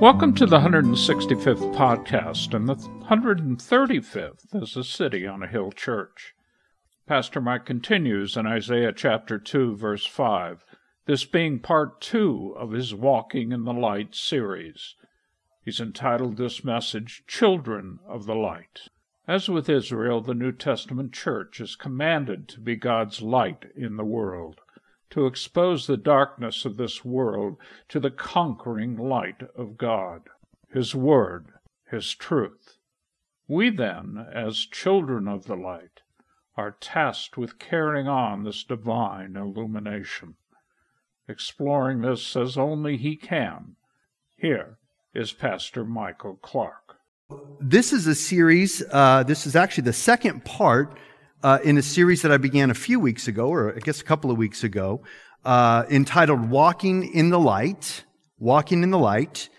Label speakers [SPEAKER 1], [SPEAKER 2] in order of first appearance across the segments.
[SPEAKER 1] Welcome to the 165th podcast and the 135th is a city on a hill church. Pastor Mike continues in Isaiah chapter 2, verse 5, this being part two of his Walking in the Light series. He's entitled this message, Children of the Light. As with Israel, the New Testament church is commanded to be God's light in the world to expose the darkness of this world to the conquering light of God, His Word, His truth. We then, as children of the light, are tasked with carrying on this divine illumination. Exploring this as only he can, here is Pastor Michael Clark.
[SPEAKER 2] This is a series, uh, this is actually the second part uh, in a series that I began a few weeks ago, or I guess a couple of weeks ago, uh, entitled Walking in the Light. Walking in the Light.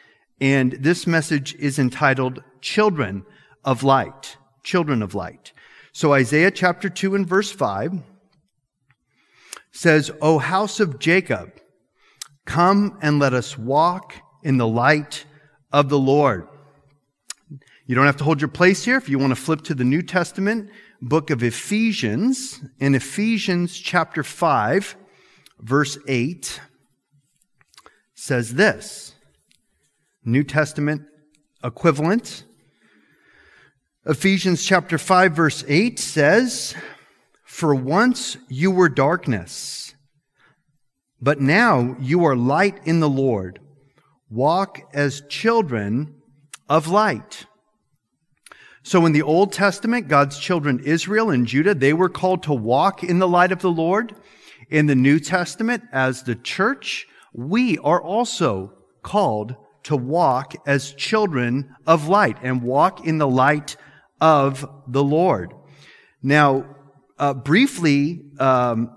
[SPEAKER 2] And this message is entitled Children of Light. Children of Light. So Isaiah chapter 2 and verse 5 says, O house of Jacob, come and let us walk in the light of the Lord. You don't have to hold your place here. If you want to flip to the New Testament, book of Ephesians, in Ephesians chapter 5, verse 8, says this New Testament equivalent. Ephesians chapter 5, verse 8 says, For once you were darkness, but now you are light in the Lord. Walk as children of light. So in the Old Testament, God's children, Israel and Judah, they were called to walk in the light of the Lord. In the New Testament, as the church, we are also called to walk as children of light and walk in the light of the Lord. Now, uh, briefly, um,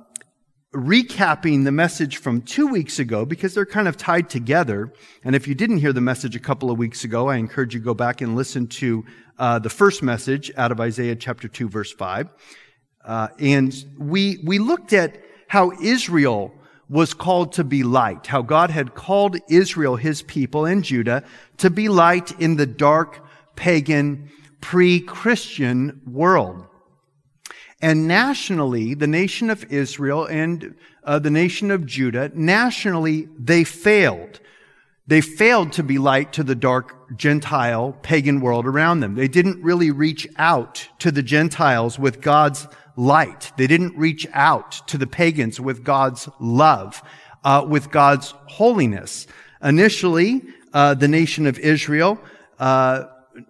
[SPEAKER 2] recapping the message from two weeks ago because they're kind of tied together. And if you didn't hear the message a couple of weeks ago, I encourage you to go back and listen to uh, the first message out of Isaiah chapter 2 verse 5. Uh, and we, we looked at how Israel was called to be light, how God had called Israel, his people and Judah, to be light in the dark, pagan, pre-Christian world. And nationally, the nation of Israel and uh, the nation of Judah, nationally, they failed. They failed to be light to the dark Gentile pagan world around them. They didn't really reach out to the Gentiles with God's light. They didn't reach out to the pagans with God's love, uh, with God's holiness. Initially, uh, the nation of Israel uh,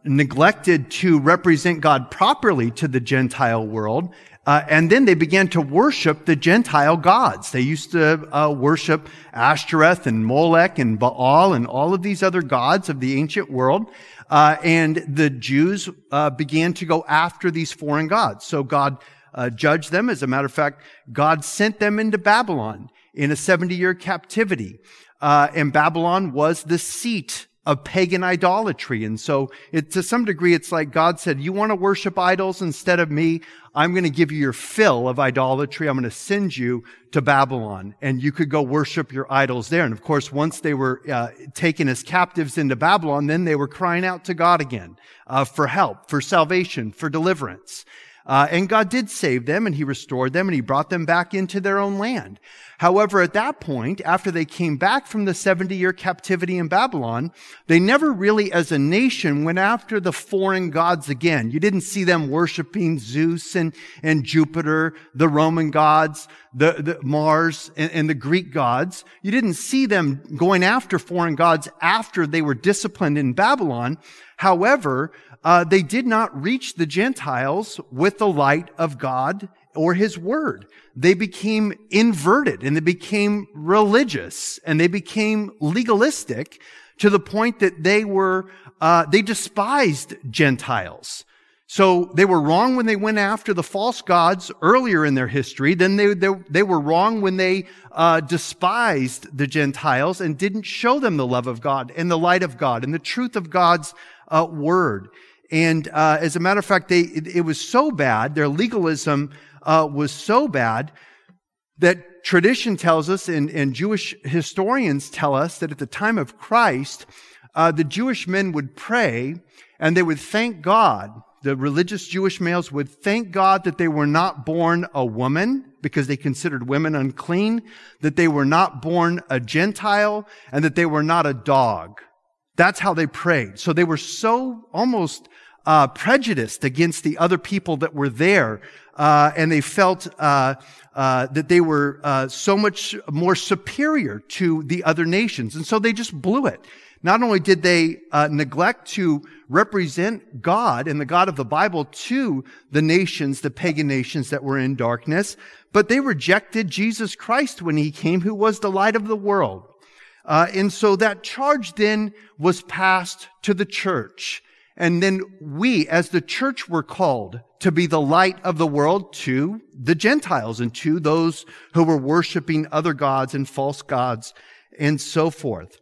[SPEAKER 2] neglected to represent God properly to the Gentile world uh, and then they began to worship the Gentile gods. They used to uh, worship Ashtoreth and Molech and Baal and all of these other gods of the ancient world. Uh, and the Jews uh, began to go after these foreign gods. So God uh, judged them. As a matter of fact, God sent them into Babylon in a 70 year captivity. Uh, and Babylon was the seat of pagan idolatry. And so it, to some degree, it's like God said, you want to worship idols instead of me? I'm going to give you your fill of idolatry. I'm going to send you to Babylon and you could go worship your idols there. And of course, once they were uh, taken as captives into Babylon, then they were crying out to God again uh, for help, for salvation, for deliverance. Uh, and God did save them and he restored them and he brought them back into their own land. However, at that point, after they came back from the 70 year captivity in Babylon, they never really as a nation went after the foreign gods again. You didn't see them worshiping Zeus and, and Jupiter, the Roman gods, the, the Mars and, and the Greek gods. You didn't see them going after foreign gods after they were disciplined in Babylon. However, uh, they did not reach the Gentiles with the light of God or his word. They became inverted and they became religious and they became legalistic to the point that they were, uh, they despised Gentiles. So they were wrong when they went after the false gods earlier in their history. Then they, they, they were wrong when they uh, despised the Gentiles and didn't show them the love of God and the light of God and the truth of God's uh, word. And uh, as a matter of fact, they, it, it was so bad, their legalism uh, was so bad that tradition tells us and, and Jewish historians tell us that at the time of Christ, uh, the Jewish men would pray and they would thank God. The religious Jewish males would thank God that they were not born a woman because they considered women unclean, that they were not born a Gentile, and that they were not a dog. That's how they prayed. So they were so almost uh, prejudiced against the other people that were there, uh, and they felt uh, uh that they were uh, so much more superior to the other nations, and so they just blew it. Not only did they uh, neglect to represent God and the God of the Bible to the nations, the pagan nations that were in darkness, but they rejected Jesus Christ when he came, who was the light of the world. Uh, and so that charge then was passed to the church. And then we, as the church, were called to be the light of the world to the Gentiles and to those who were worshiping other gods and false gods and so forth.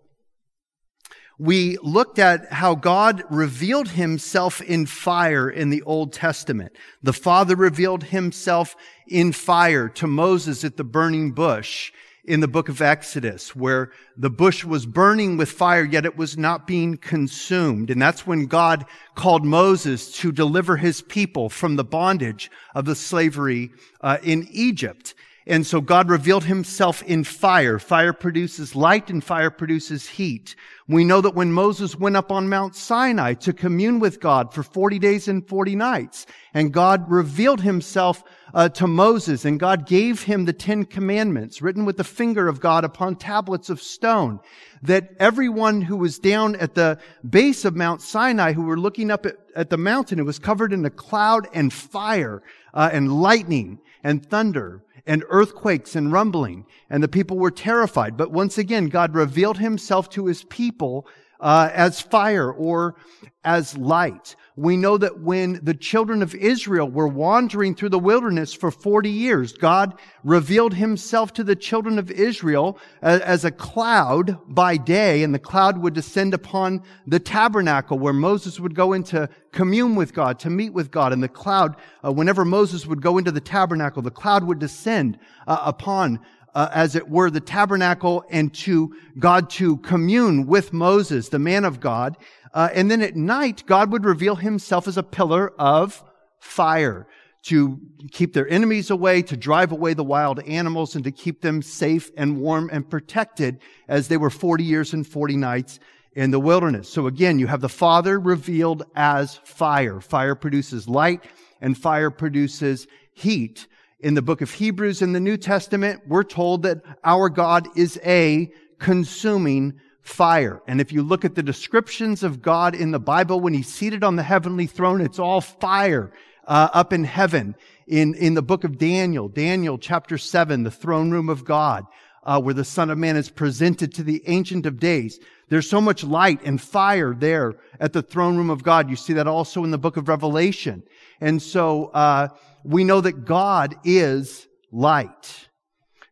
[SPEAKER 2] We looked at how God revealed himself in fire in the Old Testament. The Father revealed himself in fire to Moses at the burning bush in the book of Exodus, where the bush was burning with fire, yet it was not being consumed. And that's when God called Moses to deliver his people from the bondage of the slavery uh, in Egypt. And so God revealed himself in fire. Fire produces light and fire produces heat. We know that when Moses went up on Mount Sinai to commune with God for 40 days and 40 nights, and God revealed himself uh, to Moses, and God gave him the Ten Commandments written with the finger of God upon tablets of stone. That everyone who was down at the base of Mount Sinai, who were looking up at, at the mountain, it was covered in a cloud and fire uh, and lightning and thunder and earthquakes and rumbling, and the people were terrified. But once again, God revealed himself to his people uh, as fire or as light. We know that when the children of Israel were wandering through the wilderness for 40 years, God revealed himself to the children of Israel as a cloud by day, and the cloud would descend upon the tabernacle where Moses would go into commune with God, to meet with God. And the cloud, uh, whenever Moses would go into the tabernacle, the cloud would descend uh, upon uh, as it were, the tabernacle and to God to commune with Moses, the man of God. Uh, and then at night, God would reveal himself as a pillar of fire to keep their enemies away, to drive away the wild animals, and to keep them safe and warm and protected as they were 40 years and 40 nights in the wilderness. So again, you have the Father revealed as fire. Fire produces light and fire produces heat. In the book of Hebrews in the New Testament, we're told that our God is a consuming fire. And if you look at the descriptions of God in the Bible, when he's seated on the heavenly throne, it's all fire uh, up in heaven. In, in the book of Daniel, Daniel chapter 7, the throne room of God, uh, where the Son of Man is presented to the Ancient of Days. There's so much light and fire there at the throne room of God. You see that also in the book of Revelation. And so uh, we know that God is light.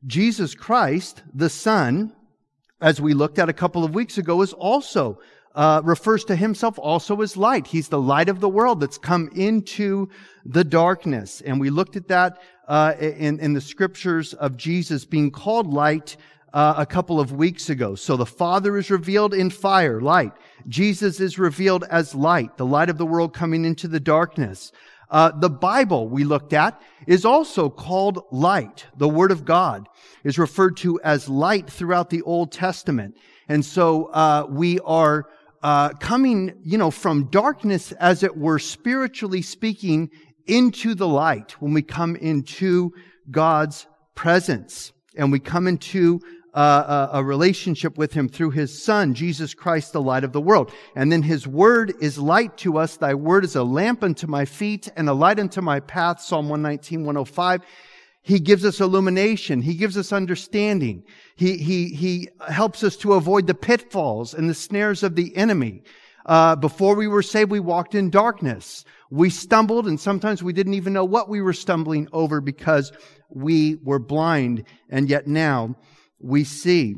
[SPEAKER 2] Jesus Christ, the Son, as we looked at a couple of weeks ago, is also uh, refers to himself also as light. He's the light of the world that's come into the darkness. And we looked at that uh, in, in the scriptures of Jesus being called light uh, a couple of weeks ago. So the Father is revealed in fire, light. Jesus is revealed as light, the light of the world coming into the darkness. Uh, the Bible we looked at is also called light. The Word of God is referred to as light throughout the Old Testament. And so uh, we are uh, coming, you know, from darkness, as it were, spiritually speaking, into the light when we come into God's presence and we come into a, a relationship with him through his son, Jesus Christ, the light of the world. And then his word is light to us. Thy word is a lamp unto my feet and a light unto my path. Psalm 119, 105. He gives us illumination. He gives us understanding. He, he, he helps us to avoid the pitfalls and the snares of the enemy. Uh, before we were saved, we walked in darkness. We stumbled and sometimes we didn't even know what we were stumbling over because we were blind. And yet now we see.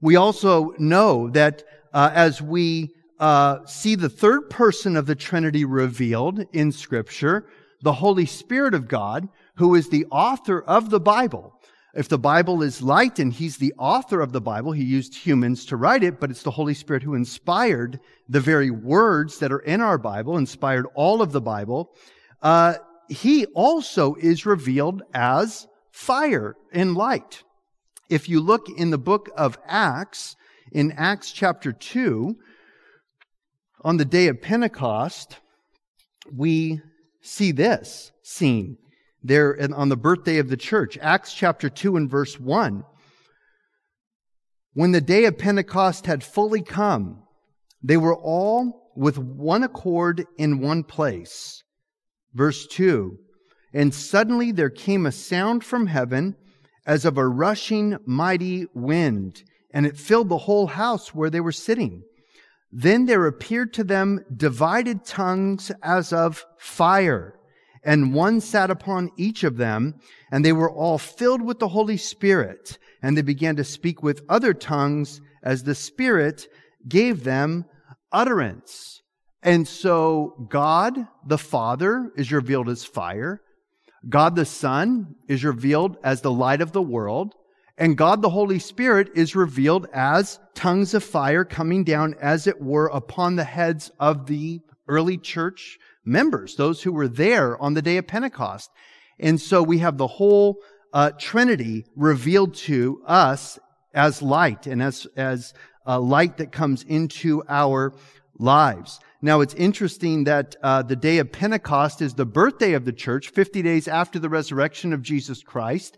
[SPEAKER 2] We also know that uh, as we uh, see the third person of the Trinity revealed in Scripture, the Holy Spirit of God, who is the author of the Bible, If the Bible is light and he's the author of the Bible, he used humans to write it, but it's the Holy Spirit who inspired the very words that are in our Bible, inspired all of the Bible. Uh, he also is revealed as fire and light. If you look in the book of Acts, in Acts chapter 2, on the day of Pentecost, we see this scene there on the birthday of the church. Acts chapter 2 and verse 1. When the day of Pentecost had fully come, they were all with one accord in one place. Verse 2. And suddenly there came a sound from heaven as of a rushing mighty wind, and it filled the whole house where they were sitting. Then there appeared to them divided tongues as of fire and one sat upon each of them, and they were all filled with the Holy Spirit, and they began to speak with other tongues as the Spirit gave them utterance. And so God the Father is revealed as fire. God the Son is revealed as the light of the world. And God the Holy Spirit is revealed as tongues of fire coming down, as it were, upon the heads of the early church members, those who were there on the day of Pentecost. And so we have the whole uh, Trinity revealed to us as light and as, as uh, light that comes into our lives. Now it's interesting that uh, the day of Pentecost is the birthday of the church, 50 days after the resurrection of Jesus Christ.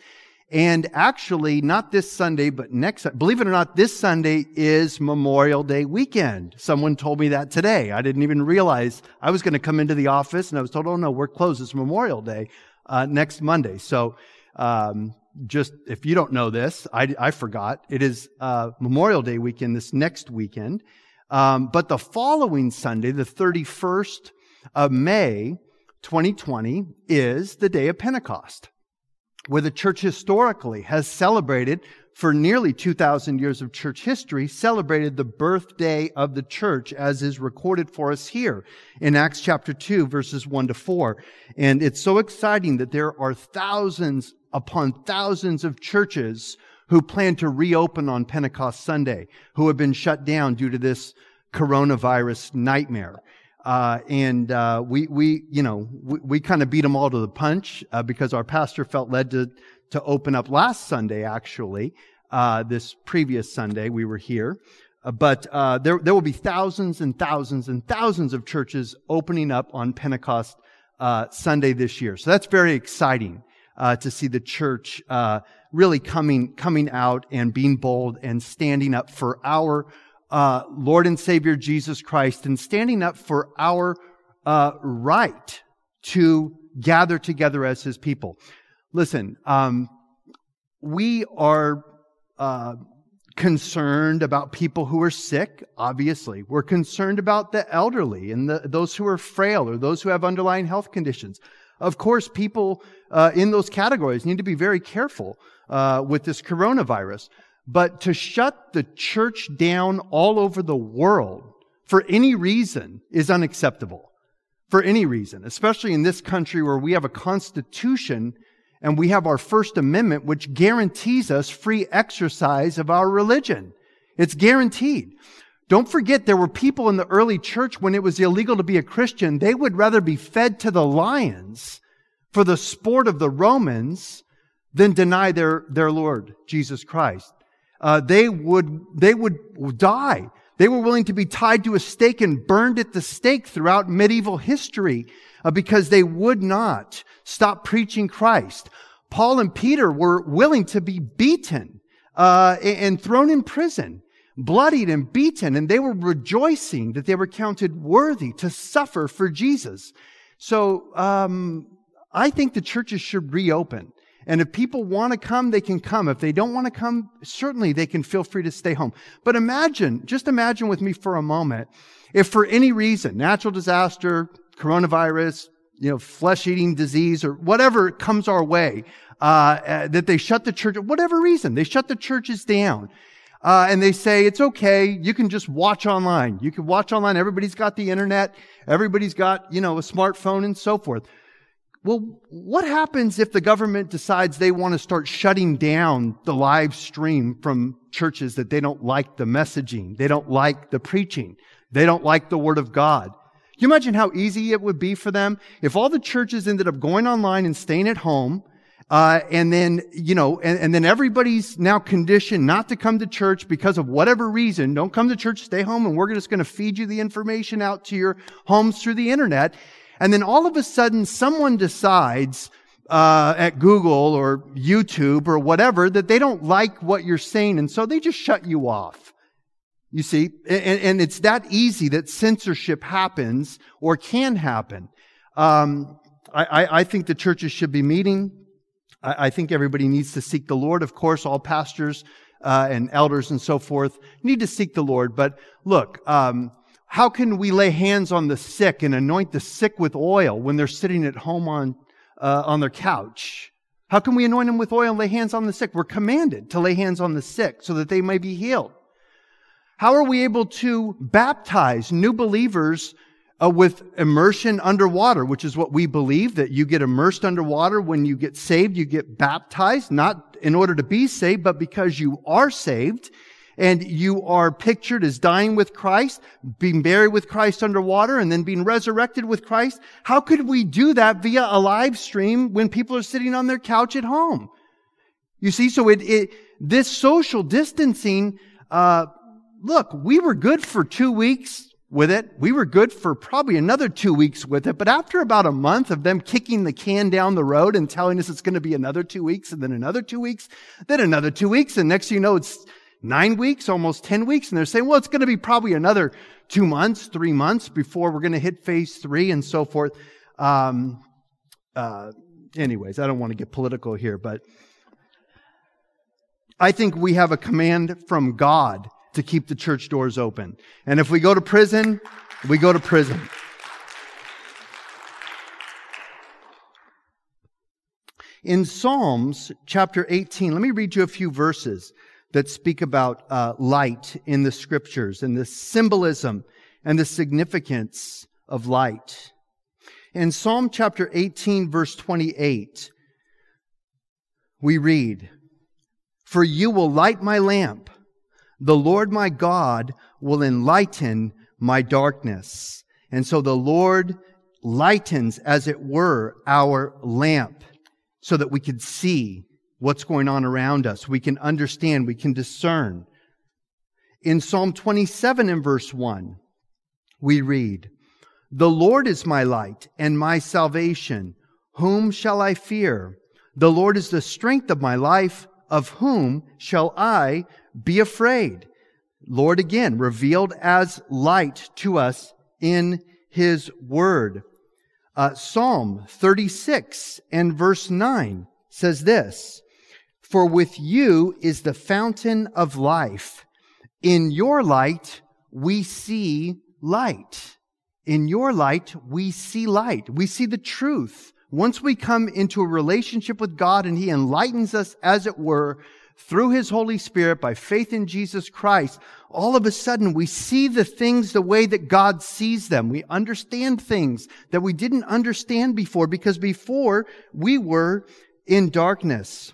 [SPEAKER 2] And actually, not this Sunday, but next, believe it or not, this Sunday is Memorial Day weekend. Someone told me that today. I didn't even realize I was going to come into the office and I was told, oh no, we're closed. It's Memorial Day, uh, next Monday. So, um, just if you don't know this, I, I forgot. It is, uh, Memorial Day weekend this next weekend. Um, but the following Sunday, the 31st of May, 2020, is the day of Pentecost where the church historically has celebrated for nearly 2,000 years of church history, celebrated the birthday of the church as is recorded for us here in Acts chapter 2 verses 1 to 4. And it's so exciting that there are thousands upon thousands of churches who plan to reopen on Pentecost Sunday, who have been shut down due to this coronavirus nightmare. Uh, and uh, we, we, you know, we, we kind of beat them all to the punch uh, because our pastor felt led to to open up last Sunday. Actually, uh, this previous Sunday we were here, uh, but uh, there there will be thousands and thousands and thousands of churches opening up on Pentecost Sunday this year. So that's very exciting to see the church really coming coming out and being bold and standing up for our uh, Lord and Savior Jesus Christ and standing up for our uh, right to gather together as His people. Listen, um, we are uh, concerned about people who are sick. Obviously, we're concerned about the elderly and the, those who are frail or those who have underlying health conditions. Of course, people uh, in those categories need to be very careful uh, with this coronavirus. But to shut the church down all over the world for any reason is unacceptable. For any reason, especially in this country where we have a constitution and we have our First Amendment, which guarantees us free exercise of our religion. It's guaranteed. Don't forget there were people in the early church when it was illegal to be a Christian, they would rather be fed to the lions for the sport of the Romans than deny their, their Lord, Jesus Christ uh, they would they would die. They were willing to be tied to a stake and burned at the stake throughout medieval history uh, because they would not stop preaching Christ. Paul and Peter were willing to be beaten uh, and thrown in prison, bloodied and beaten, and they were rejoicing that they were counted worthy to suffer for Jesus. So um, I think the churches should reopen. And if people want to come, they can come. If they don't want to come, certainly they can feel free to stay home. But imagine, just imagine with me for a moment, if for any reason, natural disaster, coronavirus, you know, flesh-eating disease or whatever comes our way, uh, uh, that they shut the church, whatever reason, they shut the churches down. Uh, and they say it's okay. You can just watch online. You can watch online. Everybody's got the internet. Everybody's got, you know, a smartphone and so forth well, what happens if the government decides they want to start shutting down the live stream from churches that they don't like the messaging, they don't like the preaching, they don't like the Word of God? You imagine how easy it would be for them if all the churches ended up going online and staying at home, uh, and then you know, and, and then everybody's now conditioned not to come to church because of whatever reason. Don't come to church, stay home, and we're just going to feed you the information out to your homes through the internet. And then all of a sudden, someone decides uh, at Google or YouTube or whatever that they don't like what you're saying, and so they just shut you off. You see, and, and it's that easy that censorship happens or can happen. Um, I, I, think the churches should be meeting. I, I, think everybody needs to seek the Lord. Of course, all pastors uh, and elders and so forth need to seek the Lord. But look, um, how can we lay hands on the sick and anoint the sick with oil when they're sitting at home on, uh, on their couch? How can we anoint them with oil and lay hands on the sick? We're commanded to lay hands on the sick so that they may be healed. How are we able to baptize new believers uh, with immersion underwater, which is what we believe that you get immersed underwater when you get saved, you get baptized, not in order to be saved, but because you are saved and you are pictured as dying with Christ, being buried with Christ underwater, and then being resurrected with Christ. How could we do that via a live stream when people are sitting on their couch at home? You see, so it, it this social distancing, uh, look, we were good for two weeks with it. We were good for probably another two weeks with it. But after about a month of them kicking the can down the road and telling us it's going to be another two weeks and then another two weeks, then another two weeks. And next you know, it's nine weeks, almost 10 weeks. And they're saying, well, it's going to be probably another two months, three months before we're going to hit phase three and so forth. Um, uh, anyways, I don't want to get political here, but I think we have a command from God to keep the church doors open. And if we go to prison, we go to prison. In Psalms chapter 18, let me read you a few verses that speak about uh, light in the scriptures and the symbolism and the significance of light. In Psalm chapter 18, verse 28, we read, For you will light my lamp. The Lord my God will enlighten my darkness. And so the Lord lightens, as it were, our lamp so that we could see what's going on around us. We can understand, we can discern. In Psalm 27 and verse 1, we read, The Lord is my light and my salvation. Whom shall I fear? The Lord is the strength of my life. Of whom shall I be afraid? Lord again, revealed as light to us in his word. Uh, Psalm 36 and verse 9 says this, for with you is the fountain of life. In your light, we see light. In your light, we see light. We see the truth. Once we come into a relationship with God and He enlightens us, as it were, through His Holy Spirit by faith in Jesus Christ, all of a sudden we see the things the way that God sees them. We understand things that we didn't understand before because before we were in darkness.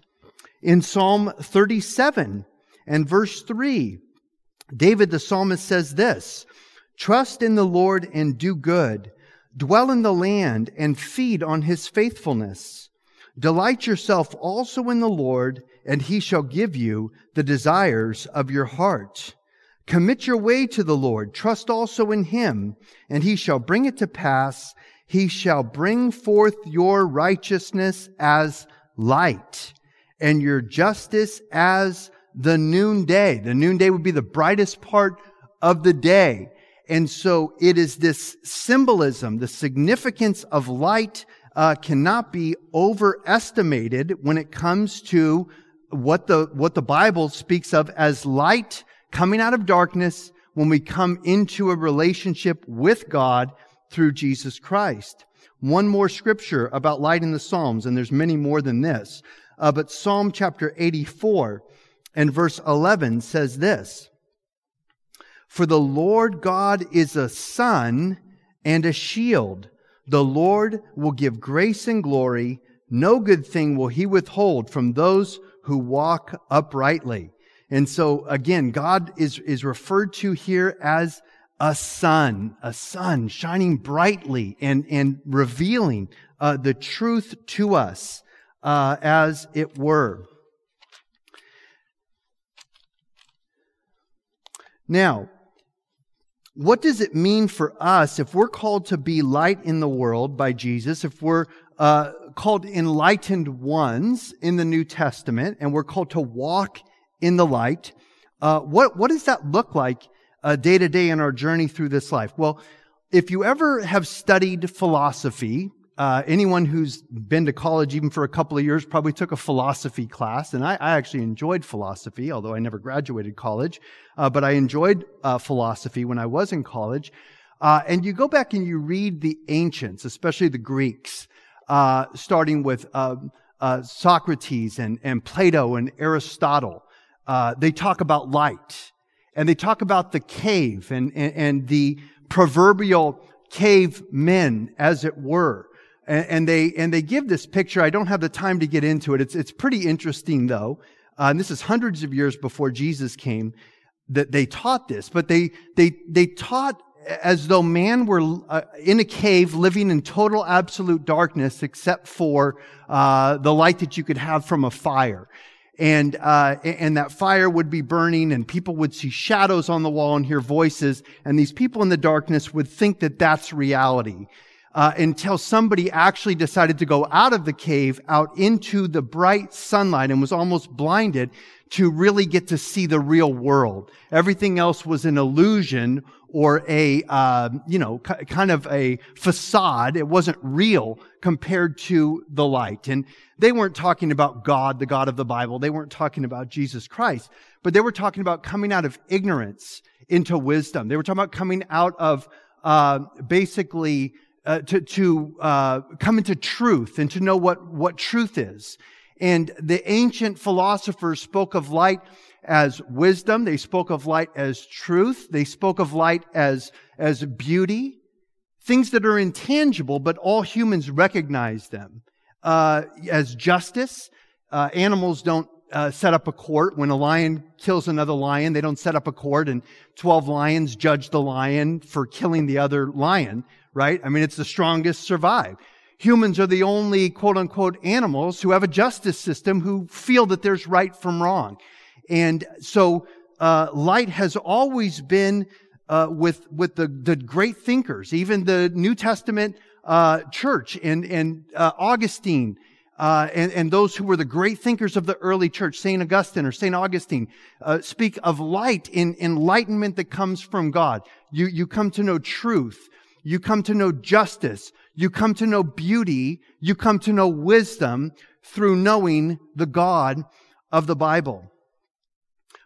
[SPEAKER 2] In Psalm 37 and verse 3, David the psalmist says this, Trust in the Lord and do good. Dwell in the land and feed on his faithfulness. Delight yourself also in the Lord, and he shall give you the desires of your heart. Commit your way to the Lord. Trust also in him, and he shall bring it to pass. He shall bring forth your righteousness as light and your justice as the noonday. The noonday would be the brightest part of the day. And so it is this symbolism, the significance of light uh, cannot be overestimated when it comes to what the, what the Bible speaks of as light coming out of darkness when we come into a relationship with God through Jesus Christ. One more scripture about light in the Psalms, and there's many more than this. Uh, but Psalm chapter 84 and verse 11 says this For the Lord God is a sun and a shield. The Lord will give grace and glory. No good thing will he withhold from those who walk uprightly. And so again, God is, is referred to here as a sun, a sun shining brightly and, and revealing uh, the truth to us uh, as it were. Now, what does it mean for us if we're called to be light in the world by Jesus, if we're uh, called enlightened ones in the New Testament, and we're called to walk in the light? Uh, what, what does that look like uh, day to day in our journey through this life? Well, if you ever have studied philosophy, uh, anyone who's been to college even for a couple of years probably took a philosophy class, and I, I actually enjoyed philosophy, although I never graduated college. Uh, but I enjoyed uh, philosophy when I was in college. Uh, and you go back and you read the ancients, especially the Greeks, uh, starting with um, uh, Socrates and, and Plato and Aristotle. they talk about light, and they talk about the cave and, and, and the proverbial cave men, as it were. And, and, they, and they give this picture. I don't have the time to get into it. It's, it's pretty interesting though. Uh, and this is hundreds of years before Jesus came that they taught this, but they, they, they taught as though man were uh, in a cave living in total absolute darkness except for uh, the light that you could have from a fire and uh, and that fire would be burning and people would see shadows on the wall and hear voices and these people in the darkness would think that that's reality uh, until somebody actually decided to go out of the cave out into the bright sunlight and was almost blinded to really get to see the real world. Everything else was an illusion or a, uh, you know, kind of a facade. It wasn't real compared to the light. And they weren't talking about God, the God of the Bible. They weren't talking about Jesus Christ, but they were talking about coming out of ignorance into wisdom. They were talking about coming out of, uh, basically, uh, to, to uh, come into truth and to know what, what truth is. And the ancient philosophers spoke of light as wisdom. They spoke of light as truth. They spoke of light as, as beauty. Things that are intangible, but all humans recognize them. Uh, as justice, uh, animals don't uh, set up a court. When a lion kills another lion, they don't set up a court and 12 lions judge the lion for killing the other lion, right? I mean, it's the strongest survive humans are the only quote unquote animals who have a justice system who feel that there's right from wrong. And so, uh, light has always been, uh, with, with the, the great thinkers, even the New Testament, uh, church and, and, uh, Augustine, uh, and, and those who were the great thinkers of the early church, St. Augustine or St. Augustine, uh, speak of light in enlightenment that comes from God. You, you come to know truth. You come to know justice. You come to know beauty. You come to know wisdom through knowing the God of the Bible.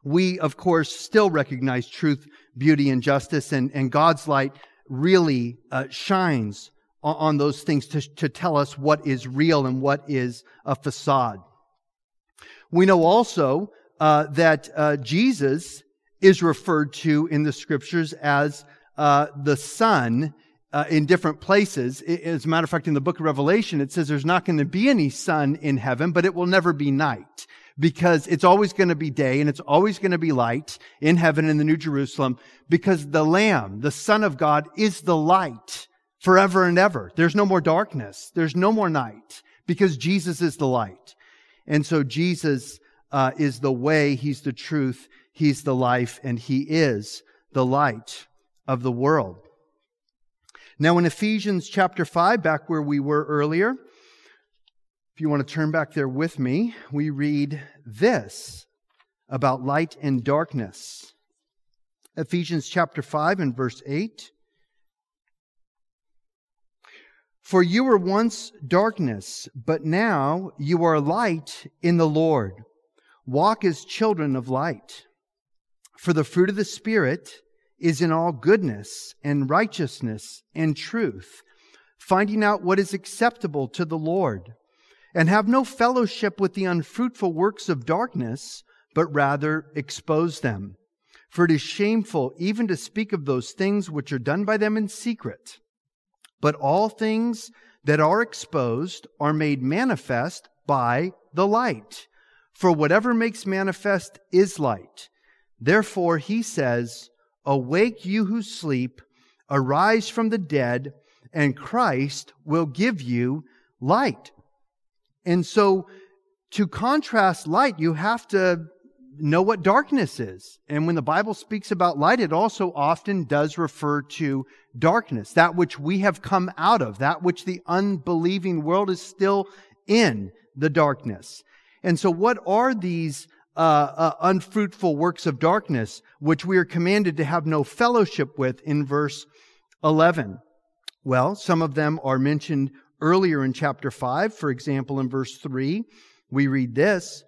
[SPEAKER 2] We, of course, still recognize truth, beauty, and justice, and, and God's light really uh, shines on, on, those things to, to tell us what is real and what is a facade. We know also uh, that uh, Jesus is referred to in the scriptures as uh, the Sun uh, in different places. As a matter of fact, in the book of Revelation, it says there's not going to be any sun in heaven, but it will never be night because it's always going to be day and it's always going to be light in heaven in the New Jerusalem because the Lamb, the Son of God, is the light forever and ever. There's no more darkness. There's no more night because Jesus is the light. And so Jesus uh, is the way, He's the truth, He's the life, and He is the light of the world. Now, in Ephesians chapter 5, back where we were earlier, if you want to turn back there with me, we read this about light and darkness. Ephesians chapter 5 and verse 8. For you were once darkness, but now you are light in the Lord. Walk as children of light. For the fruit of the Spirit is in all goodness and righteousness and truth, finding out what is acceptable to the Lord, and have no fellowship with the unfruitful works of darkness, but rather expose them. For it is shameful even to speak of those things which are done by them in secret. but all things that are exposed are made manifest by the light. For whatever makes manifest is light. Therefore, he says, Awake, you who sleep, arise from the dead, and Christ will give you light. And so, to contrast light, you have to know what darkness is. And when the Bible speaks about light, it also often does refer to darkness, that which we have come out of, that which the unbelieving world is still in the darkness. And so, what are these uh, uh, unfruitful works of darkness which we are commanded to have no fellowship with in verse 11? Well, some of them are mentioned earlier in chapter 5. For example, in verse 3, we read this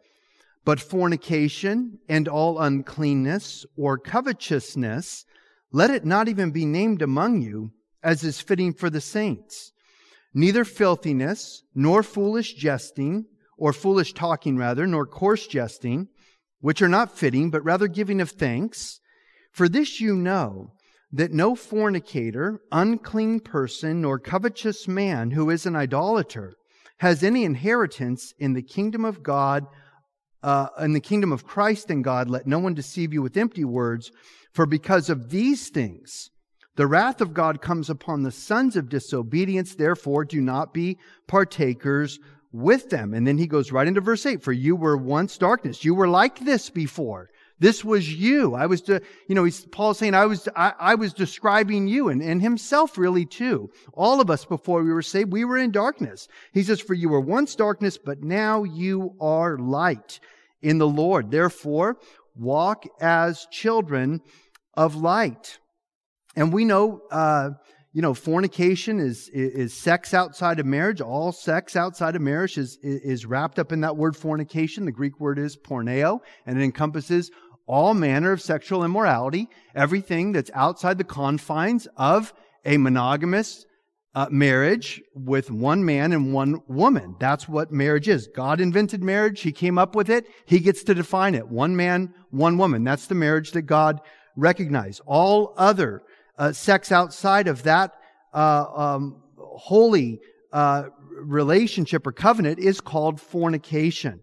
[SPEAKER 2] But fornication and all uncleanness or covetousness, let it not even be named among you, as is fitting for the saints. Neither filthiness, nor foolish jesting, or foolish talking rather, nor coarse jesting, which are not fitting, but rather giving of thanks. For this you know, that no fornicator, unclean person, nor covetous man who is an idolater has any inheritance in the kingdom of God, uh, in the kingdom of Christ and God. Let no one deceive you with empty words, for because of these things, the wrath of God comes upon the sons of disobedience. Therefore, do not be partakers with them. And then he goes right into verse 8 For you were once darkness. You were like this before. This was you. I was, de- you know, he's, Paul's saying I was, I, I was describing you and, and himself really too. All of us before we were saved, we were in darkness. He says, for you were once darkness, but now you are light in the Lord. Therefore, walk as children of light. And we know, uh, you know, fornication is, is sex outside of marriage. All sex outside of marriage is, is wrapped up in that word fornication. The Greek word is porneo, and it encompasses all manner of sexual immorality, everything that's outside the confines of a monogamous uh, marriage with one man and one woman. That's what marriage is. God invented marriage. He came up with it. He gets to define it. One man, one woman. That's the marriage that God recognized. All other uh, sex outside of that uh, um, holy uh, relationship or covenant is called fornication.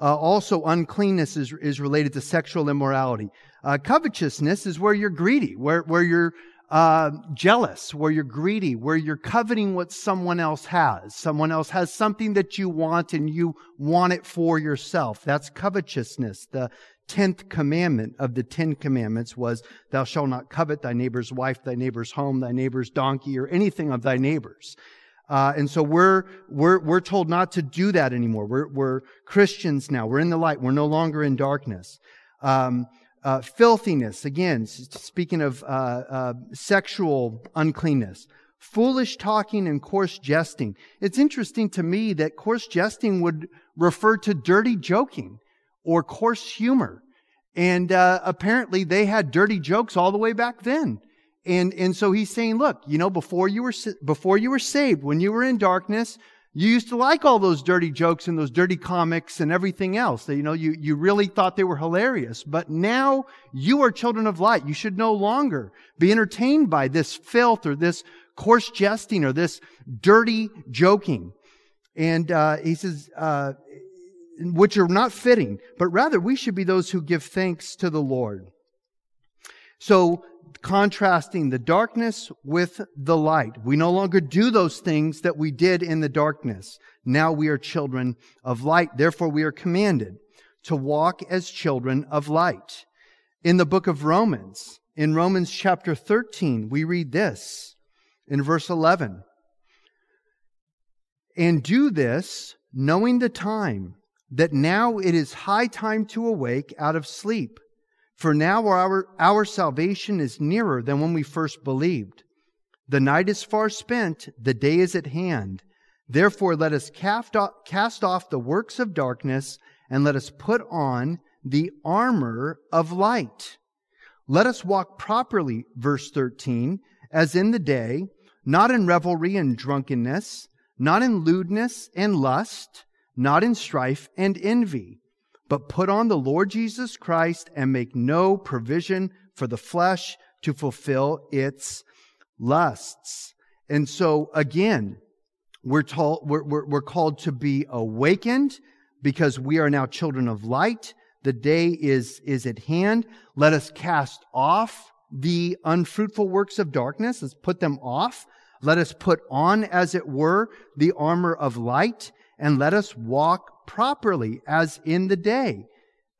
[SPEAKER 2] Uh, also, uncleanness is, is related to sexual immorality. Uh, covetousness is where you're greedy, where, where you're uh, jealous, where you're greedy, where you're coveting what someone else has. Someone else has something that you want and you want it for yourself. That's covetousness. The tenth commandment of the Ten Commandments was, Thou shalt not covet thy neighbor's wife, thy neighbor's home, thy neighbor's donkey, or anything of thy neighbor's. Uh, and so we're, we're, we're told not to do that anymore. We're, we're Christians now. We're in the light. We're no longer in darkness. Um, uh, filthiness, again, speaking of uh, uh, sexual uncleanness. Foolish talking and coarse jesting. It's interesting to me that coarse jesting would refer to dirty joking or coarse humor. And uh, apparently they had dirty jokes all the way back then. And, and so he's saying, look, you know, before you were, before you were saved, when you were in darkness, you used to like all those dirty jokes and those dirty comics and everything else that, you know, you, you really thought they were hilarious. But now you are children of light. You should no longer be entertained by this filth or this coarse jesting or this dirty joking. And, uh, he says, uh, which are not fitting, but rather we should be those who give thanks to the Lord. So contrasting the darkness with the light. We no longer do those things that we did in the darkness. Now we are children of light. Therefore, we are commanded to walk as children of light. In the book of Romans, in Romans chapter 13, we read this in verse 11. And do this knowing the time, that now it is high time to awake out of sleep for now our, our salvation is nearer than when we first believed. The night is far spent, the day is at hand. Therefore, let us cast off the works of darkness and let us put on the armor of light. Let us walk properly, verse 13, as in the day, not in revelry and drunkenness, not in lewdness and lust, not in strife and envy but put on the Lord Jesus Christ and make no provision for the flesh to fulfill its lusts. And so again, we're told, we're, we're, we're called to be awakened because we are now children of light. The day is, is at hand. Let us cast off the unfruitful works of darkness. Let's put them off. Let us put on, as it were, the armor of light and let us walk properly as in the day.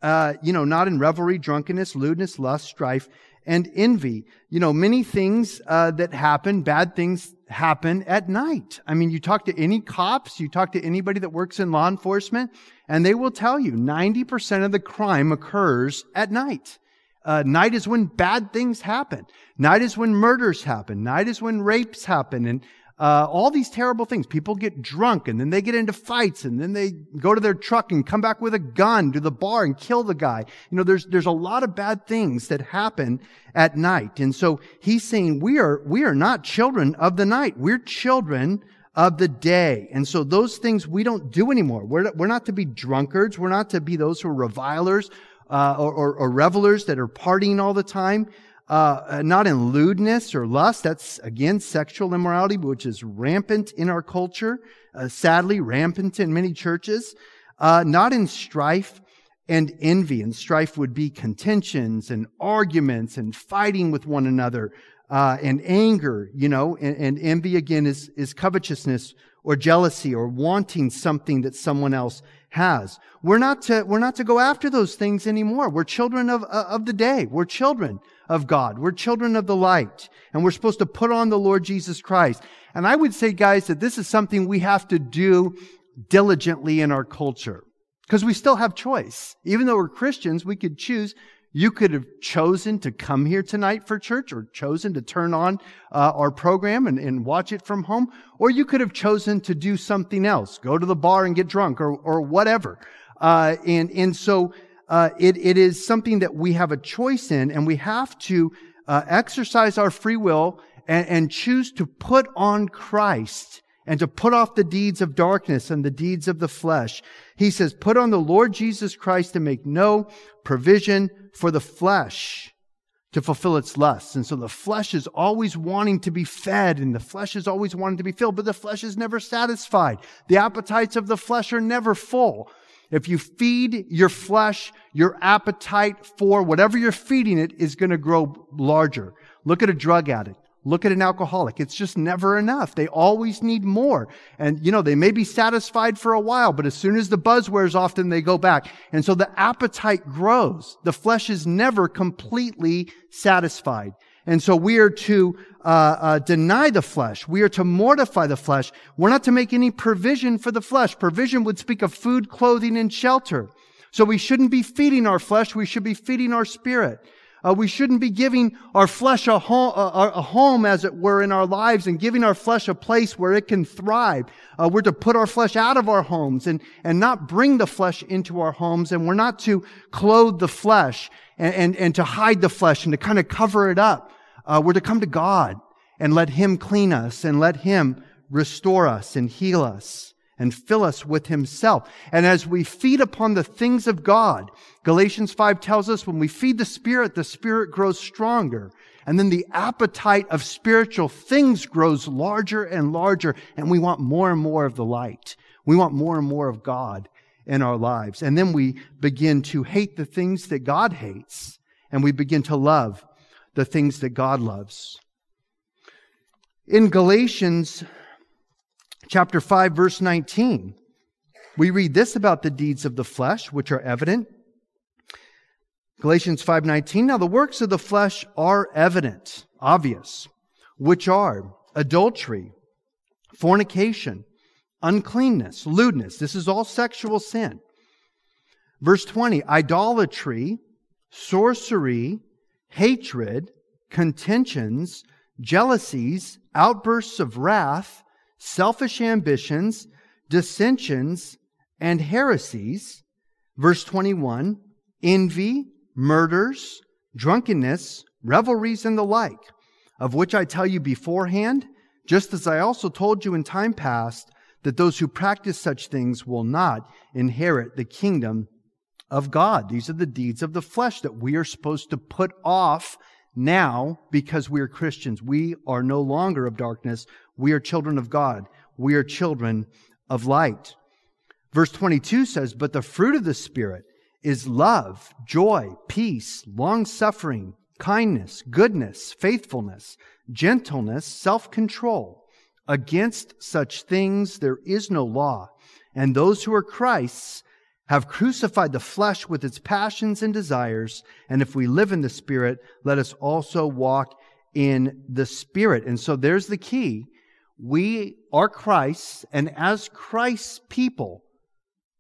[SPEAKER 2] Uh, you know, not in revelry, drunkenness, lewdness, lust, strife, and envy. You know, many things uh, that happen, bad things happen at night. I mean, you talk to any cops, you talk to anybody that works in law enforcement, and they will tell you 90% of the crime occurs at night. Uh, night is when bad things happen. Night is when murders happen. Night is when rapes happen and uh, all these terrible things. People get drunk and then they get into fights and then they go to their truck and come back with a gun to the bar and kill the guy. You know, there's, there's a lot of bad things that happen at night. And so he's saying we are, we are not children of the night. We're children of the day. And so those things we don't do anymore. We're, we're not to be drunkards. We're not to be those who are revilers, uh, or, or, or revelers that are partying all the time uh, not in lewdness or lust. That's again sexual immorality, which is rampant in our culture, uh, sadly rampant in many churches. Uh, not in strife and envy. And strife would be contentions and arguments and fighting with one another uh, and anger, you know. And, and envy again is is covetousness or jealousy or wanting something that someone else has. We're not to, we're not to go after those things anymore. We're children of, uh, of the day. We're children of God. We're children of the light. And we're supposed to put on the Lord Jesus Christ. And I would say, guys, that this is something we have to do diligently in our culture. Because we still have choice. Even though we're Christians, we could choose you could have chosen to come here tonight for church or chosen to turn on uh, our program and, and, watch it from home, or you could have chosen to do something else, go to the bar and get drunk or, or whatever. Uh, and, and so uh, it, it is something that we have a choice in, and we have to uh, exercise our free will and, and choose to put on Christ and to put off the deeds of darkness and the deeds of the flesh. He says, put on the Lord Jesus Christ and make no provision for the flesh to fulfill its lusts. And so the flesh is always wanting to be fed and the flesh is always wanting to be filled, but the flesh is never satisfied. The appetites of the flesh are never full. If you feed your flesh, your appetite for whatever you're feeding it is going to grow larger. Look at a drug addict. Look at an alcoholic. It's just never enough. They always need more. And, you know, they may be satisfied for a while, but as soon as the buzz wears off, then they go back. And so the appetite grows. The flesh is never completely satisfied. And so we are to uh, uh, deny the flesh. We are to mortify the flesh. We're not to make any provision for the flesh. Provision would speak of food, clothing, and shelter. So we shouldn't be feeding our flesh. We should be feeding our spirit. Uh, we shouldn't be giving our flesh a home, a, a home, as it were, in our lives and giving our flesh a place where it can thrive. Uh, we're to put our flesh out of our homes and, and not bring the flesh into our homes. And we're not to clothe the flesh and, and, and to hide the flesh and to kind of cover it up. Uh, we're to come to God and let Him clean us and let Him restore us and heal us and fill us with himself. And as we feed upon the things of God, Galatians 5 tells us when we feed the Spirit, the Spirit grows stronger. And then the appetite of spiritual things grows larger and larger. And we want more and more of the light. We want more and more of God in our lives. And then we begin to hate the things that God hates. And we begin to love the things that God loves. In Galatians chapter 5, verse 19. We read this about the deeds of the flesh, which are evident. Galatians 5:19 Now the works of the flesh are evident, obvious, which are adultery, fornication, uncleanness, lewdness. This is all sexual sin. Verse 20, idolatry, sorcery, hatred, contentions, jealousies, outbursts of wrath, selfish ambitions, dissensions, and heresies. Verse 21 envy, murders, drunkenness, revelries, and the like, of which I tell you beforehand, just as I also told you in time past, that those who practice such things will not inherit the kingdom of God. These are the deeds of the flesh that we are supposed to put off now because we are Christians. We are no longer of darkness. We are children of God. We are children of light. Verse 22 says, But the fruit of the Spirit is love, joy, peace, long suffering, kindness, goodness, faithfulness, gentleness, self control. Against such things there is no law. And those who are Christ's have crucified the flesh with its passions and desires. And if we live in the Spirit, let us also walk in the Spirit. And so there's the key. We are Christ's, and as Christ's people,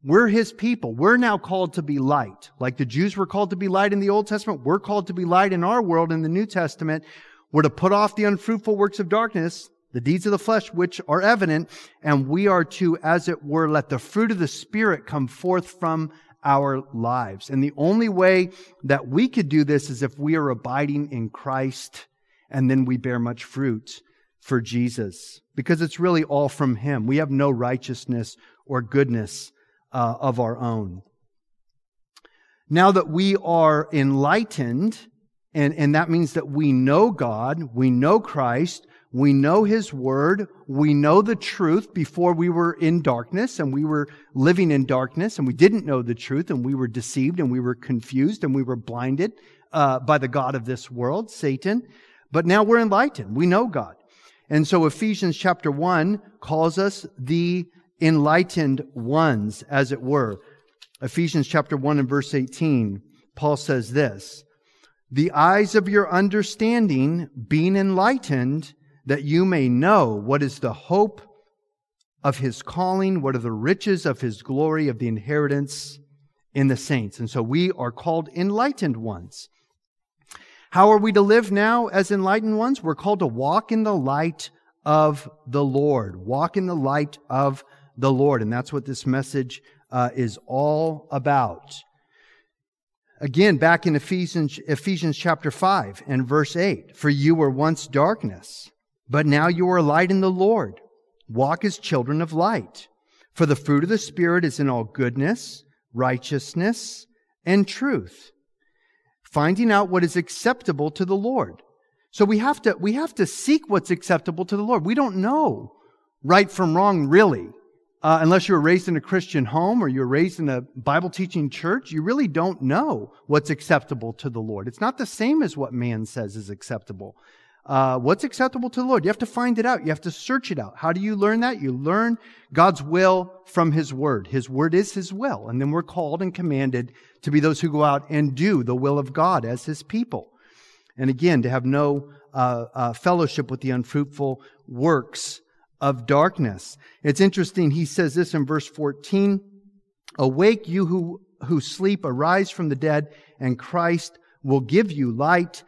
[SPEAKER 2] we're his people. We're now called to be light. Like the Jews were called to be light in the Old Testament, we're called to be light in our world in the New Testament. We're to put off the unfruitful works of darkness, the deeds of the flesh which are evident, and we are to, as it were, let the fruit of the Spirit come forth from our lives. And the only way that we could do this is if we are abiding in Christ and then we bear much fruit for Jesus. Because it's really all from Him. We have no righteousness or goodness uh, of our own. Now that we are enlightened, and, and that means that we know God, we know Christ, we know His Word, we know the truth before we were in darkness and we were living in darkness and we didn't know the truth and we were deceived and we were confused and we were blinded uh, by the God of this world, Satan. But now we're enlightened. We know God. And so Ephesians chapter 1 calls us the enlightened ones, as it were. Ephesians chapter 1 and verse 18, Paul says this, the eyes of your understanding being enlightened, that you may know what is the hope of his calling, what are the riches of his glory, of the inheritance in the saints. And so we are called enlightened ones. How are we to live now as enlightened ones? We're called to walk in the light of the Lord. Walk in the light of the Lord. And that's what this message uh, is all about. Again, back in Ephesians, Ephesians chapter 5 and verse 8, for you were once darkness, but now you are light in the Lord. Walk as children of light. For the fruit of the Spirit is in all goodness, righteousness, and truth. Finding out what is acceptable to the Lord. So we have to, we have to seek what's acceptable to the Lord. We don't know right from wrong, really uh, unless you were raised in a Christian home or you're raised in a Bible teaching church, you really don't know what's acceptable to the Lord. It's not the same as what man says is acceptable. Uh, what's acceptable to the Lord? You have to find it out. You have to search it out. How do you learn that? You learn God's will from His Word. His Word is His will. And then we're called and commanded to be those who go out and do the will of God as His people. And again, to have no uh, uh fellowship with the unfruitful works of darkness. It's interesting. He says this in verse 14. Awake you who, who sleep, arise from the dead, and Christ will give you light.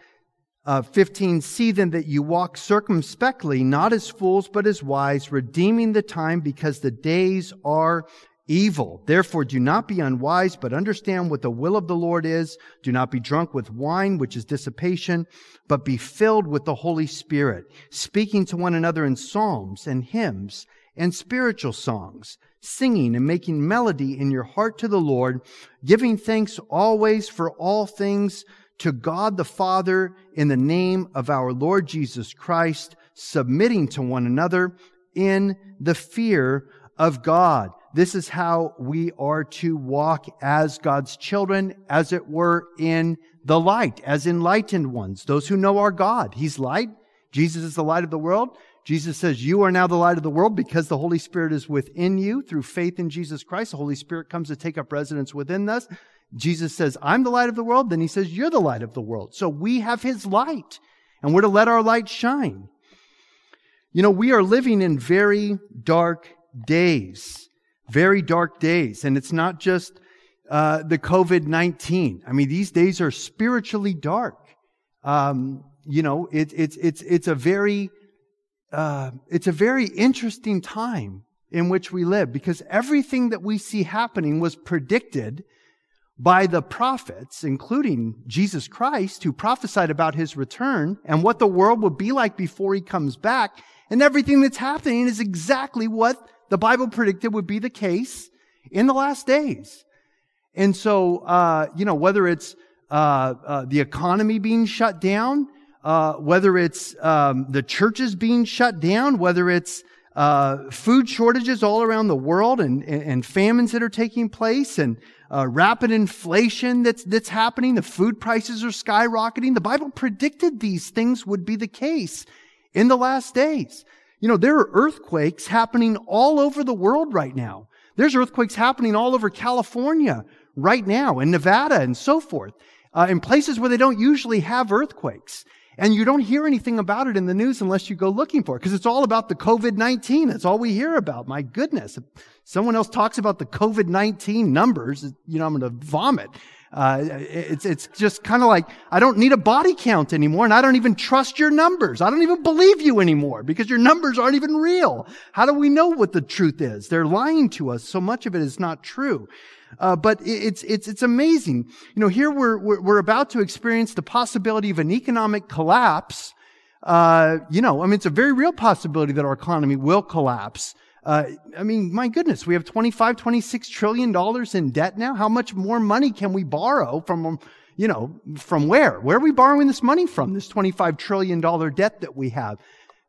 [SPEAKER 2] Uh, 15, see then that you walk circumspectly, not as fools, but as wise, redeeming the time because the days are evil. Therefore, do not be unwise, but understand what the will of the Lord is. Do not be drunk with wine, which is dissipation, but be filled with the Holy Spirit, speaking to one another in psalms and hymns and spiritual songs, singing and making melody in your heart to the Lord, giving thanks always for all things to God the Father in the name of our Lord Jesus Christ, submitting to one another in the fear of God. This is how we are to walk as God's children, as it were, in the light, as enlightened ones, those who know our God. He's light. Jesus is the light of the world. Jesus says, You are now the light of the world because the Holy Spirit is within you through faith in Jesus Christ. The Holy Spirit comes to take up residence within us. Jesus says, I'm the light of the world. Then he says, You're the light of the world. So we have his light and we're to let our light shine. You know, we are living in very dark days very dark days. And it's not just uh, the COVID 19. I mean, these days are spiritually dark. Um, you know, it, it's, it's, it's a very, uh, it's a very interesting time in which we live because everything that we see happening was predicted by the prophets, including Jesus Christ, who prophesied about his return and what the world would be like before he comes back. And everything that's happening is exactly what the Bible predicted would be the case in the last days. And so, uh, you know, whether it's uh, uh, the economy being shut down, uh, whether it's um, the churches being shut down, whether it's uh, food shortages all around the world and, and, and famines that are taking place and uh, rapid inflation that's, that's happening. The food prices are skyrocketing. The Bible predicted these things would be the case in the last days. You know, there are earthquakes happening all over the world right now. There's earthquakes happening all over California right now and Nevada and so forth, uh, in places where they don't usually have earthquakes. And you don't hear anything about it in the news unless you go looking for it, because it's all about the COVID-19. That's all we hear about. My goodness. If someone else talks about the COVID-19 numbers, you know, I'm going to vomit. Uh, it's, it's just kind of like, I don't need a body count anymore, and I don't even trust your numbers. I don't even believe you anymore because your numbers aren't even real. How do we know what the truth is? They're lying to us. So much of it is not true. Uh, but it's, it's, it's amazing. You know, here we're, we're, about to experience the possibility of an economic collapse. Uh, you know, I mean, it's a very real possibility that our economy will collapse. Uh, I mean, my goodness, we have 25, 26 trillion dollars in debt now. How much more money can we borrow from, you know, from where? Where are we borrowing this money from? This 25 trillion dollar debt that we have.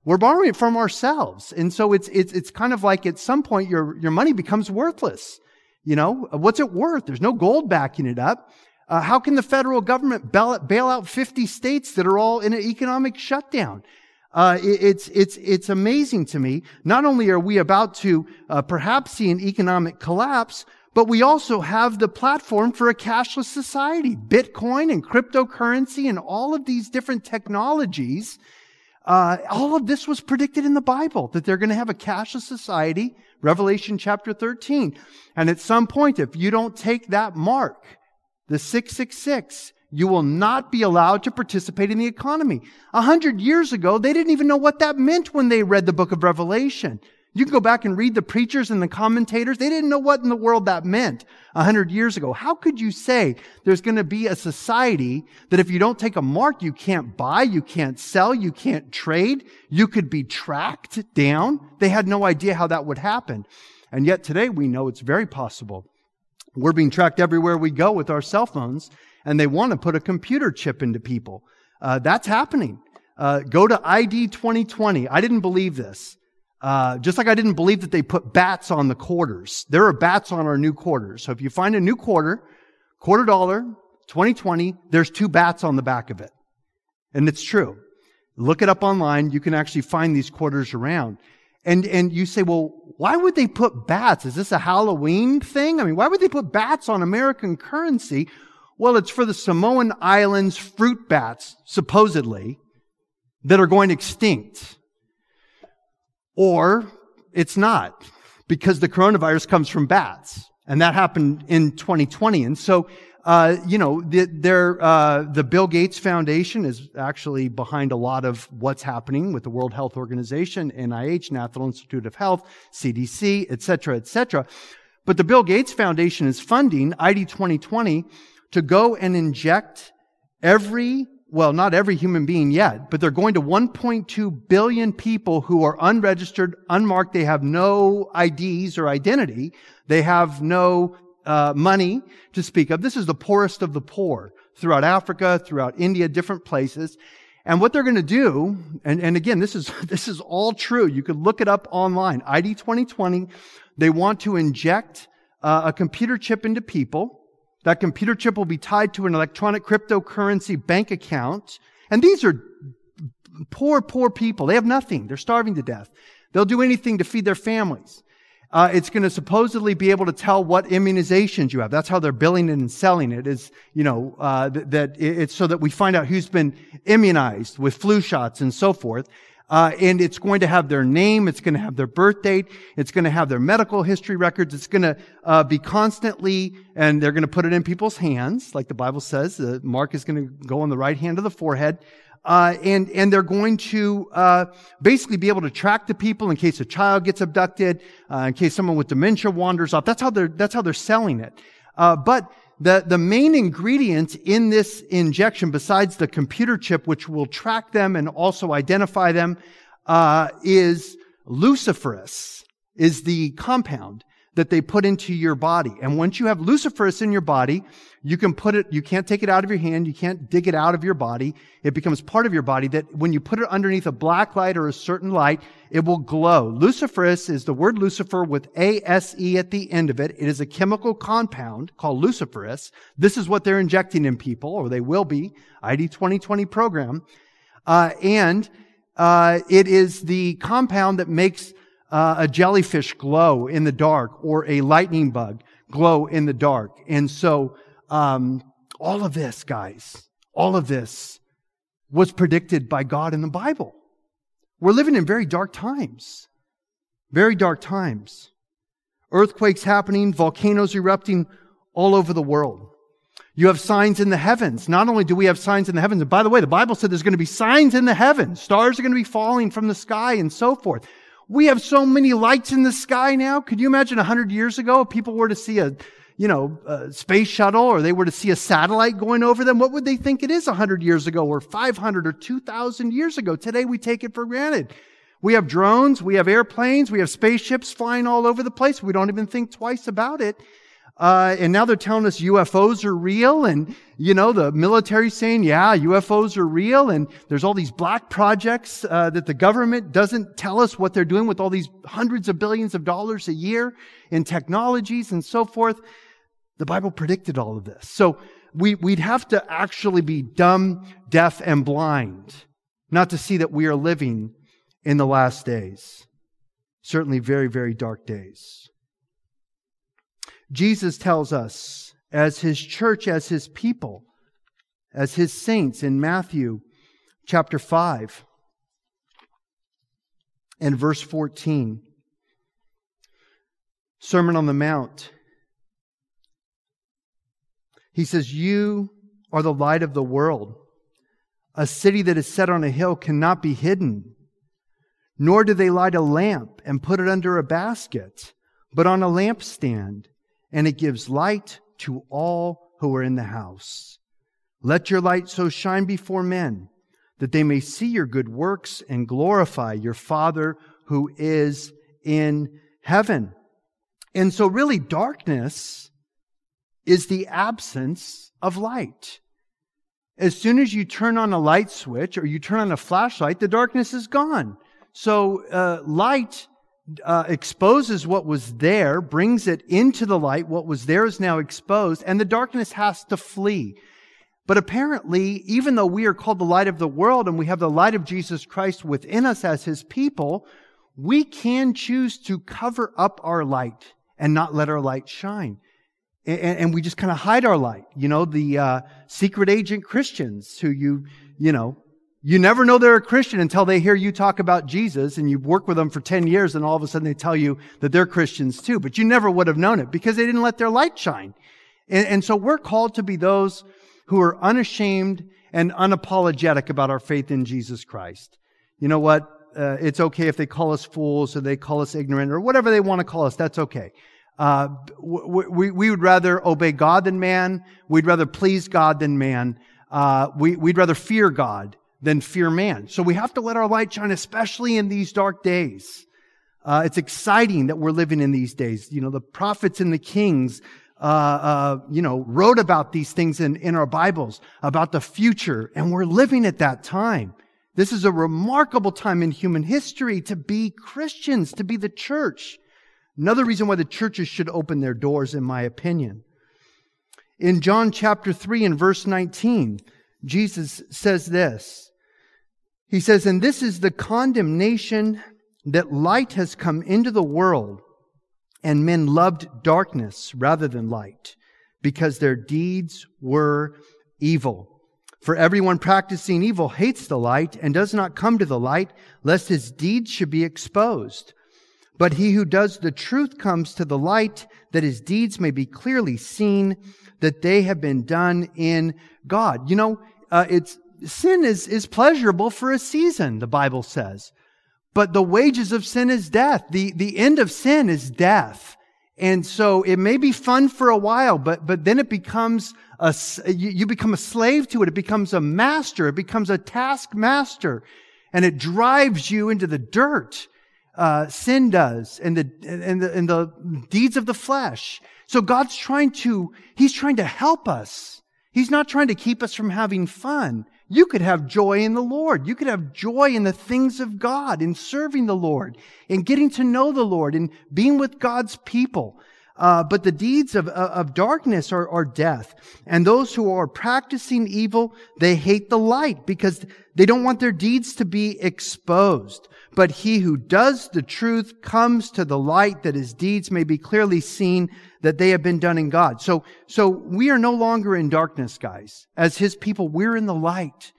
[SPEAKER 2] We're borrowing it from ourselves. And so it's, it's, it's kind of like at some point your, your money becomes worthless. You know, what's it worth? There's no gold backing it up. Uh, how can the federal government bail, bail, out 50 states that are all in an economic shutdown? Uh, it, it's it's it's amazing to me. Not only are we about to uh, perhaps see an economic collapse, but we also have the platform for a cashless society, Bitcoin and cryptocurrency, and all of these different technologies. Uh, all of this was predicted in the Bible that they're going to have a cashless society Revelation chapter 13. And at some point, if you don't take that mark, the 666, you will not be allowed to participate in the economy. A hundred years ago, they didn't even know what that meant when they read the book of Revelation. You can go back and read the preachers and the commentators. They didn't know what in the world that meant a hundred years ago. How could you say there's going to be a society that if you don't take a mark, you can't buy, you can't sell, you can't trade, you could be tracked down? They had no idea how that would happen. And yet today we know it's very possible. We're being tracked everywhere we go with our cell phones and they want to put a computer chip into people. Uh, that's happening. Uh, go to ID 2020. I didn't believe this. Uh, just like I didn't believe that they put bats on the quarters. There are bats on our new quarters. So if you find a new quarter, quarter dollar, 2020, there's two bats on the back of it. And it's true. Look it up online. You can actually find these quarters around. And, and you say, well, why would they put bats? Is this a Halloween thing? I mean, why would they put bats on American currency? Well, it's for the Samoan Islands fruit bats, supposedly, that are going extinct. Or it's not because the coronavirus comes from bats. And that happened in 2020. And so, uh, you know, the, uh, the Bill Gates Foundation is actually behind a lot of what's happening with the World Health Organization, NIH, National Institute of Health, CDC, et cetera, et cetera. But the Bill Gates Foundation is funding ID 2020 to go and inject every well, not every human being yet, but they're going to 1.2 billion people who are unregistered, unmarked. They have no IDs or identity. They have no uh, money to speak of. This is the poorest of the poor throughout Africa, throughout India, different places. And what they're going to do, and, and again, this is, this is all true. You could look it up online. ID 2020, they want to inject uh, a computer chip into people that computer chip will be tied to an electronic cryptocurrency bank account. And these are poor, poor people. They have nothing. They're starving to death. They'll do anything to feed their families. Uh, it's going to supposedly be able to tell what immunizations you have. That's how they're billing it and selling it. Is you know uh, that it's so that we find out who's been immunized with flu shots and so forth. Uh, and it's going to have their name, it's going to have their birth date, it's going to have their medical history records, it's going to uh, be constantly, and they're going to put it in people's hands, like the Bible says. The mark is going to go on the right hand of the forehead. Uh, and and they're going to uh, basically be able to track the people in case a child gets abducted, uh, in case someone with dementia wanders off. That's how they're that's how they're selling it. Uh, but the, the main ingredient in this injection, besides the computer chip, which will track them and also identify them, uh, is luciferase, is the compound that they put into your body. And once you have luciferase in your body, you can put it, you can't take it out of your hand, you can't dig it out of your body. It becomes part of your body that when you put it underneath a black light or a certain light, it will glow. Luciferase is the word Lucifer with A-S-E at the end of it. It is a chemical compound called luciferase. This is what they're injecting in people, or they will be, ID 2020 program. Uh, and uh, it is the compound that makes uh, a jellyfish glow in the dark or a lightning bug glow in the dark. And so, um, all of this, guys, all of this was predicted by God in the Bible. We're living in very dark times. Very dark times. Earthquakes happening, volcanoes erupting all over the world. You have signs in the heavens. Not only do we have signs in the heavens, and by the way, the Bible said there's going to be signs in the heavens. Stars are going to be falling from the sky and so forth. We have so many lights in the sky now. Could you imagine a hundred years ago if people were to see a, you know, a space shuttle or they were to see a satellite going over them? What would they think it is a hundred years ago or 500 or 2000 years ago? Today we take it for granted. We have drones, we have airplanes, we have spaceships flying all over the place. We don't even think twice about it. Uh, and now they're telling us UFOs are real, and you know the military saying, "Yeah, UFOs are real." And there's all these black projects uh, that the government doesn't tell us what they're doing with all these hundreds of billions of dollars a year in technologies and so forth. The Bible predicted all of this, so we, we'd have to actually be dumb, deaf, and blind not to see that we are living in the last days. Certainly, very, very dark days. Jesus tells us, as his church, as his people, as his saints in Matthew chapter 5 and verse 14. Sermon on the Mount. He says, You are the light of the world. A city that is set on a hill cannot be hidden. Nor do they light a lamp and put it under a basket, but on a lampstand and it gives light to all who are in the house. Let your light so shine before men that they may see your good works and glorify your Father who is in heaven. And so really darkness is the absence of light. As soon as you turn on a light switch or you turn on a flashlight, the darkness is gone. So uh, light uh, exposes what was there, brings it into the light. What was there is now exposed, and the darkness has to flee. But apparently, even though we are called the light of the world and we have the light of Jesus Christ within us as his people, we can choose to cover up our light and not let our light shine. And, and we just kind of hide our light. You know, the uh, secret agent Christians who you, you know, you never know they're a Christian until they hear you talk about Jesus and you've worked with them for 10 years and all of a sudden they tell you that they're Christians too. But you never would have known it because they didn't let their light shine. And, and so we're called to be those who are unashamed and unapologetic about our faith in Jesus Christ. You know what? Uh, it's okay if they call us fools or they call us ignorant or whatever they want to call us. That's okay. Uh, we, we would rather obey God than man. We'd rather please God than man. Uh, we, we'd rather fear God than fear man. So we have to let our light shine, especially in these dark days. Uh, it's exciting that we're living in these days. You know, the prophets and the kings, uh, uh, you know, wrote about these things in, in our Bibles, about the future, and we're living at that time. This is a remarkable time in human history to be Christians, to be the church. Another reason why the churches should open their doors, in my opinion. In John chapter 3 and verse 19, Jesus says this, he says, and this is the condemnation that light has come into the world and men loved darkness rather than light because their deeds were evil. For everyone practicing evil hates the light and does not come to the light lest his deeds should be exposed. But he who does the truth comes to the light that his deeds may be clearly seen that they have been done in God. You know, uh, it's sin is, is pleasurable for a season, the Bible says. But the wages of sin is death. The, the end of sin is death. And so it may be fun for a while, but, but then it becomes a, you, become a slave to it. It becomes a master. It becomes a taskmaster and it drives you into the dirt. uh, sin does and the, and, the, and the deeds of the flesh. So God's trying to, He's trying to help us. He's not trying to keep us from having fun. You could have joy in the Lord. You could have joy in the things of God, in serving the Lord, in getting to know the Lord, in being with God's people. Uh, but the deeds of, of darkness are, are death. And those who are practicing evil, they hate the light because they don't want their deeds to be exposed. But he who does the truth comes to the light that his deeds may be clearly seen that they have been done in God. So, so we are no longer in darkness, guys. As his people, we're in the light.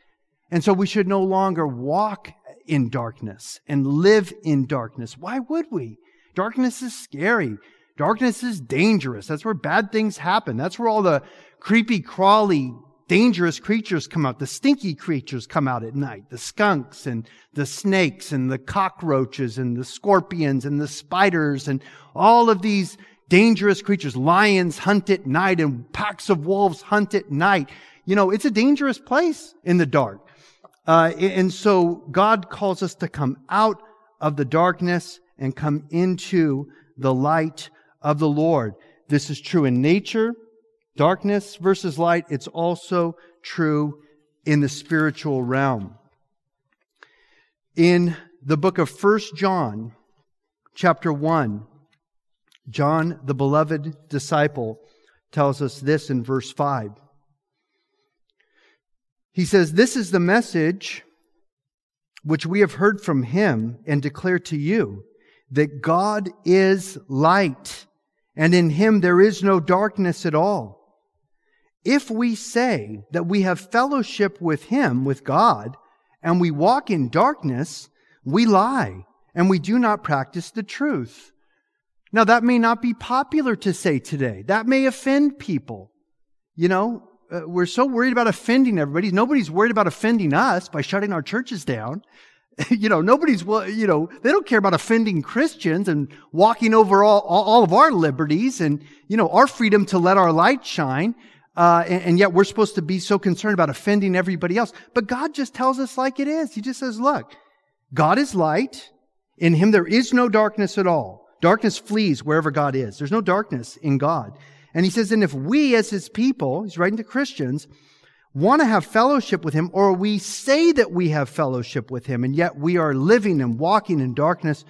[SPEAKER 2] And so we should no longer walk in darkness and live in darkness. Why would we? Darkness is scary. Darkness is dangerous. That's where bad things happen. That's where all the creepy, crawly dangerous creatures come out. The stinky creatures come out at night. The skunks and the snakes and the cockroaches and the scorpions and the spiders and all of these dangerous creatures. Lions hunt at night and packs of wolves hunt at night. You know, it's a dangerous place in the dark. Uh, and so God calls us to come out of the darkness and come into the light of the Lord. This is true in nature darkness versus light, it's also true in the spiritual realm. In the book of First John, chapter 1, John, the beloved disciple, tells us this in verse 5. He says, This is the message which we have heard from him and declare to you that God is light, and in him there is no darkness at all. If we say that we have fellowship with Him, with God, and we walk in darkness, we lie and we do not practice the truth. Now that may not be popular to say today. That may offend people. You know, uh, we're so worried about offending everybody. Nobody's worried about offending us by shutting our churches down. you know, nobody's, you know, they don't care about offending Christians and walking over all, all of our liberties and, you know, our freedom to let our light shine. Uh, and, and, yet we're supposed to be so concerned about offending everybody else. But God just tells us like it is. He just says, look, God is light. In him there is no darkness at all. Darkness flees wherever God is. There's no darkness in God. And he says, and if we as his people, he's writing to Christians, want to have fellowship with him, or we say that we have fellowship with him, and yet we are living and walking in darkness,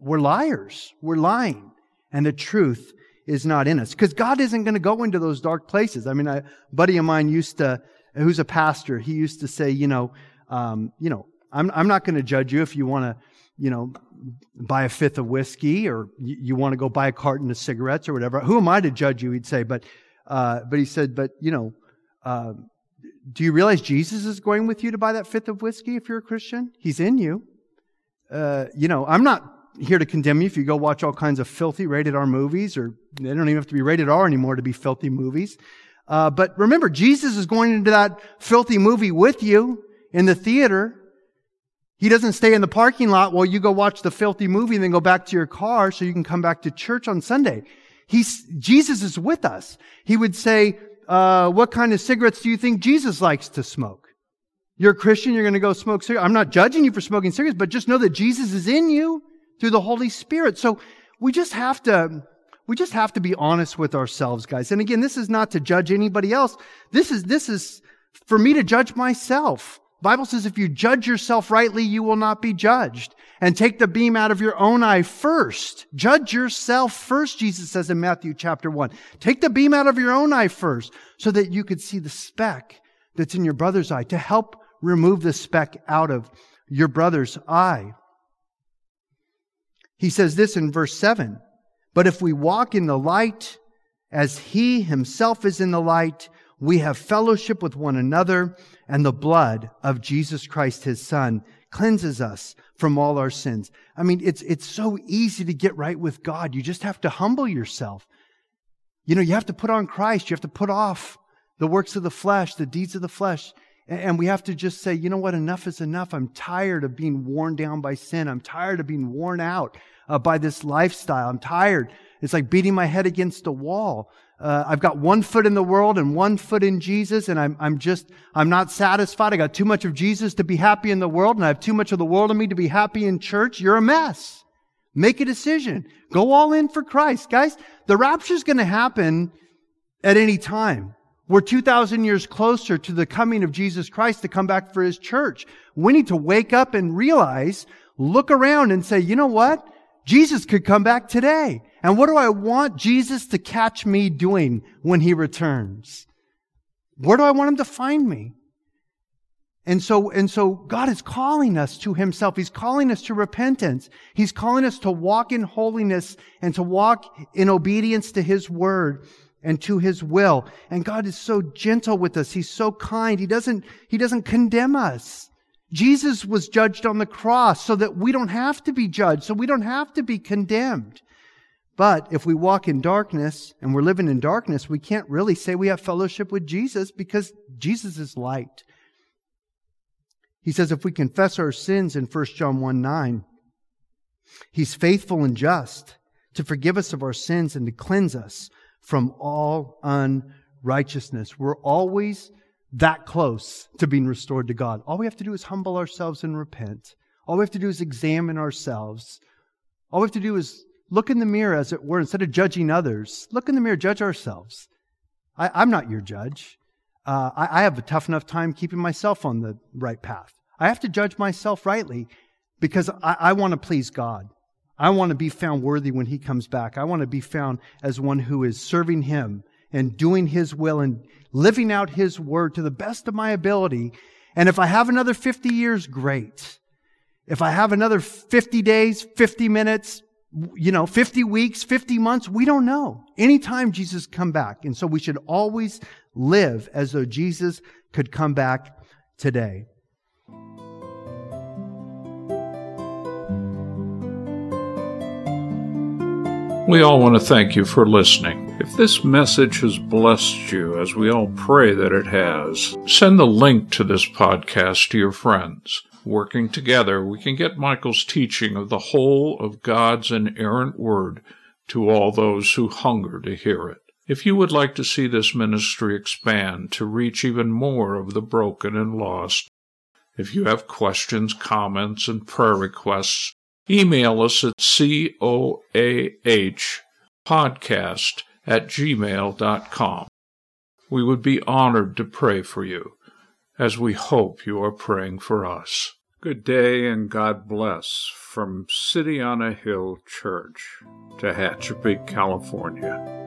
[SPEAKER 2] we're liars. We're lying. And the truth is not in us. Because God isn't going to go into those dark places. I mean, a buddy of mine used to, who's a pastor, he used to say, you know, um, you know, I'm, I'm not going to judge you if you want to, you know, buy a fifth of whiskey or you, you want to go buy a carton of cigarettes or whatever. Who am I to judge you? He'd say, but, uh, but he said, but, you know, uh, do you realize Jesus is going with you to buy that fifth of whiskey if you're a Christian? He's in you. Uh, you know, I'm not here to condemn you if you go watch all kinds of filthy rated R movies, or they don't even have to be rated R anymore to be filthy movies. Uh, but remember, Jesus is going into that filthy movie with you in the theater. He doesn't stay in the parking lot while you go watch the filthy movie and then go back to your car so you can come back to church on Sunday. He's, Jesus is with us. He would say, uh, what kind of cigarettes do you think Jesus likes to smoke? You're a Christian, you're going to go smoke cigarettes. I'm not judging you for smoking cigarettes, but just know that Jesus is in you through the Holy Spirit. So we just have to, we just have to be honest with ourselves, guys. And again, this is not to judge anybody else. This is, this is for me to judge myself. Bible says if you judge yourself rightly, you will not be judged. And take the beam out of your own eye first. Judge yourself first, Jesus says in Matthew chapter 1. Take the beam out of your own eye first so that you could see the speck that's in your brother's eye to help remove the speck out of your brother's eye. He says this in verse 7 But if we walk in the light as he himself is in the light, we have fellowship with one another, and the blood of Jesus Christ, his son, cleanses us from all our sins. I mean, it's, it's so easy to get right with God. You just have to humble yourself. You know, you have to put on Christ. You have to put off the works of the flesh, the deeds of the flesh. And we have to just say, you know what? Enough is enough. I'm tired of being worn down by sin. I'm tired of being worn out uh, by this lifestyle. I'm tired. It's like beating my head against a wall. Uh, I've got one foot in the world and one foot in Jesus, and I'm, I'm just, I'm not satisfied. I got too much of Jesus to be happy in the world, and I have too much of the world in me to be happy in church. You're a mess. Make a decision. Go all in for Christ. Guys, the rapture is going to happen at any time. We're 2,000 years closer to the coming of Jesus Christ to come back for his church. We need to wake up and realize, look around and say, you know what? Jesus could come back today. And what do I want Jesus to catch me doing when he returns? Where do I want him to find me? And so, and so God is calling us to himself. He's calling us to repentance. He's calling us to walk in holiness and to walk in obedience to his word and to his will. And God is so gentle with us. He's so kind. He doesn't, he doesn't condemn us. Jesus was judged on the cross so that we don't have to be judged, so we don't have to be condemned. But if we walk in darkness and we're living in darkness, we can't really say we have fellowship with Jesus because Jesus is light. He says if we confess our sins in 1 John 1 9, He's faithful and just to forgive us of our sins and to cleanse us from all unrighteousness. We're always that close to being restored to God. All we have to do is humble ourselves and repent. All we have to do is examine ourselves. All we have to do is look in the mirror, as it were, instead of judging others. Look in the mirror, judge ourselves. I, am not your judge. Uh, I, I have a tough enough time keeping myself on the right path. I have to judge myself rightly because I, I want to please God. I want to be found worthy when he comes back. I want to be found as one who is serving him and doing his will and living out his word to the best of my ability. And if I have another 50 years, great. If I have another 50 days, 50 minutes, you know, 50 weeks, 50 months, we don't know. Anytime Jesus come back. And so we should always live as though Jesus could come back today.
[SPEAKER 1] We all want to thank you for listening. If this message has blessed you, as we all pray that it has, send the link to this podcast to your friends. Working together, we can get Michael's teaching of the whole of God's inerrant word to all those who hunger to hear it. If you would like to see this ministry expand to reach even more of the broken and lost, if you have questions, comments, and prayer requests, email us at coahpodcast at gmail.com. We would be honored to pray for you, as we hope you are praying for us. Good day and God bless from City on a Hill Church, Tehachapi, California.